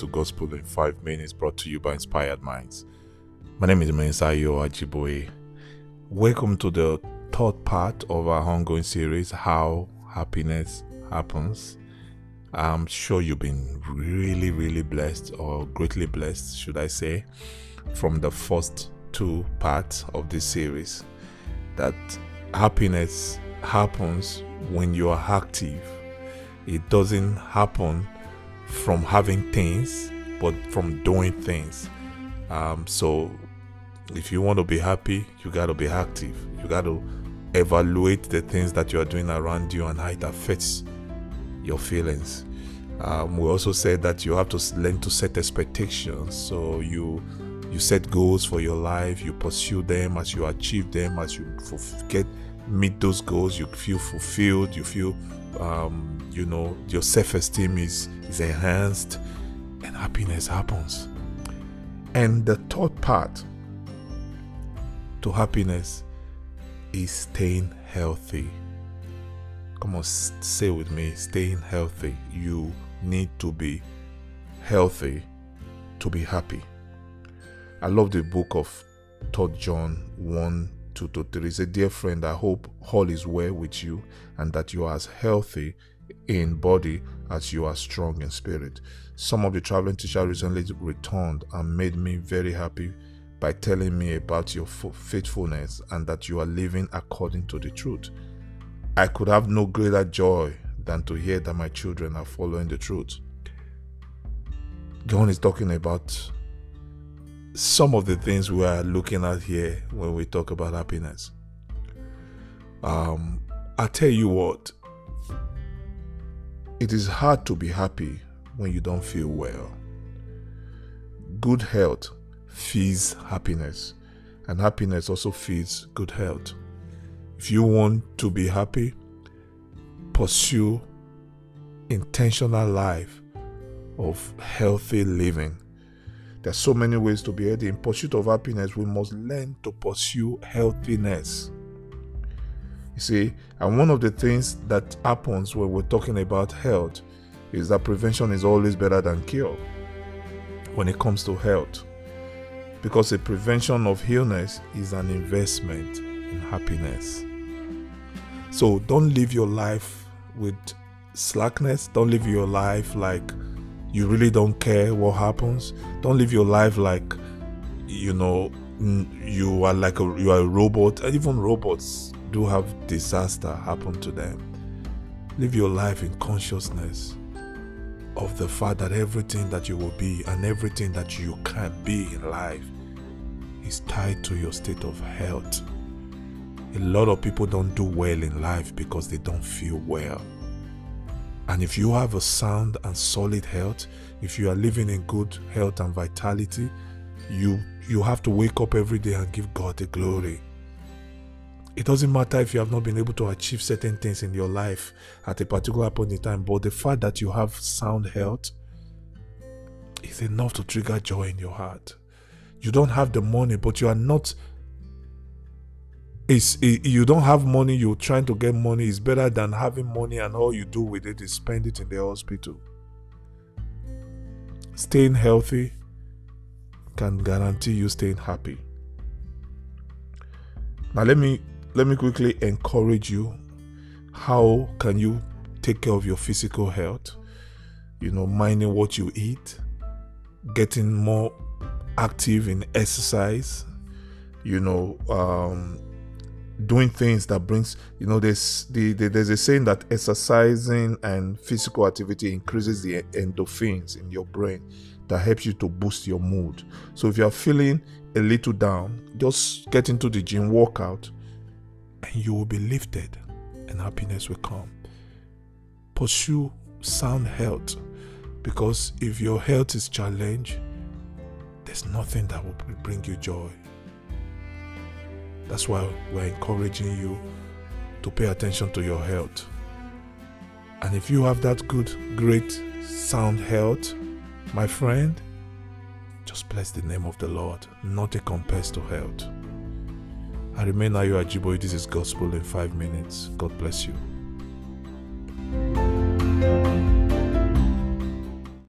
to Gospel in 5 Minutes brought to you by Inspired Minds. My name is Mensayo Ajiboye. Welcome to the third part of our ongoing series, How Happiness Happens. I'm sure you've been really, really blessed or greatly blessed, should I say, from the first two parts of this series. That happiness happens when you are active, it doesn't happen from having things, but from doing things. Um, so, if you want to be happy, you got to be active. You got to evaluate the things that you are doing around you and how it affects your feelings. Um, we also said that you have to learn to set expectations. So you you set goals for your life, you pursue them as you achieve them, as you get meet those goals, you feel fulfilled, you feel um, you know your self-esteem is is enhanced and happiness happens. And the third part to happiness is staying healthy. Come on, say with me, staying healthy. You need to be healthy to be happy. I love the book of 3 John 1 2 to 3. He Dear friend, I hope all is well with you and that you are as healthy in body as you are strong in spirit. Some of the traveling teachers recently returned and made me very happy by telling me about your faithfulness and that you are living according to the truth. I could have no greater joy than to hear that my children are following the truth. John is talking about some of the things we are looking at here when we talk about happiness. Um, I tell you what, it is hard to be happy when you don't feel well. Good health feeds happiness, and happiness also feeds good health. If you want to be happy, pursue intentional life of healthy living. There's so many ways to be healthy. In pursuit of happiness, we must learn to pursue healthiness. You see, and one of the things that happens when we're talking about health is that prevention is always better than cure when it comes to health. Because a prevention of illness is an investment in happiness. So don't live your life with slackness. Don't live your life like you really don't care what happens. Don't live your life like you know you are like a you are a robot. Even robots do have disaster happen to them. Live your life in consciousness of the fact that everything that you will be and everything that you can be in life is tied to your state of health. A lot of people don't do well in life because they don't feel well. And if you have a sound and solid health, if you are living in good health and vitality, you you have to wake up every day and give God the glory. It doesn't matter if you have not been able to achieve certain things in your life at a particular point in time, but the fact that you have sound health is enough to trigger joy in your heart. You don't have the money, but you are not. It's, it, you don't have money, you're trying to get money. It's better than having money and all you do with it is spend it in the hospital. Staying healthy can guarantee you staying happy. Now let me let me quickly encourage you how can you take care of your physical health you know minding what you eat getting more active in exercise you know um, doing things that brings you know there's the, the, there's a saying that exercising and physical activity increases the endorphins in your brain that helps you to boost your mood so if you're feeling a little down just get into the gym workout and you will be lifted and happiness will come. Pursue sound health because if your health is challenged, there's nothing that will bring you joy. That's why we're encouraging you to pay attention to your health. And if you have that good, great, sound health, my friend, just bless the name of the Lord. Nothing compares to health. I remain Ayo Ajiboye. This is Gospel in 5 minutes. God bless you.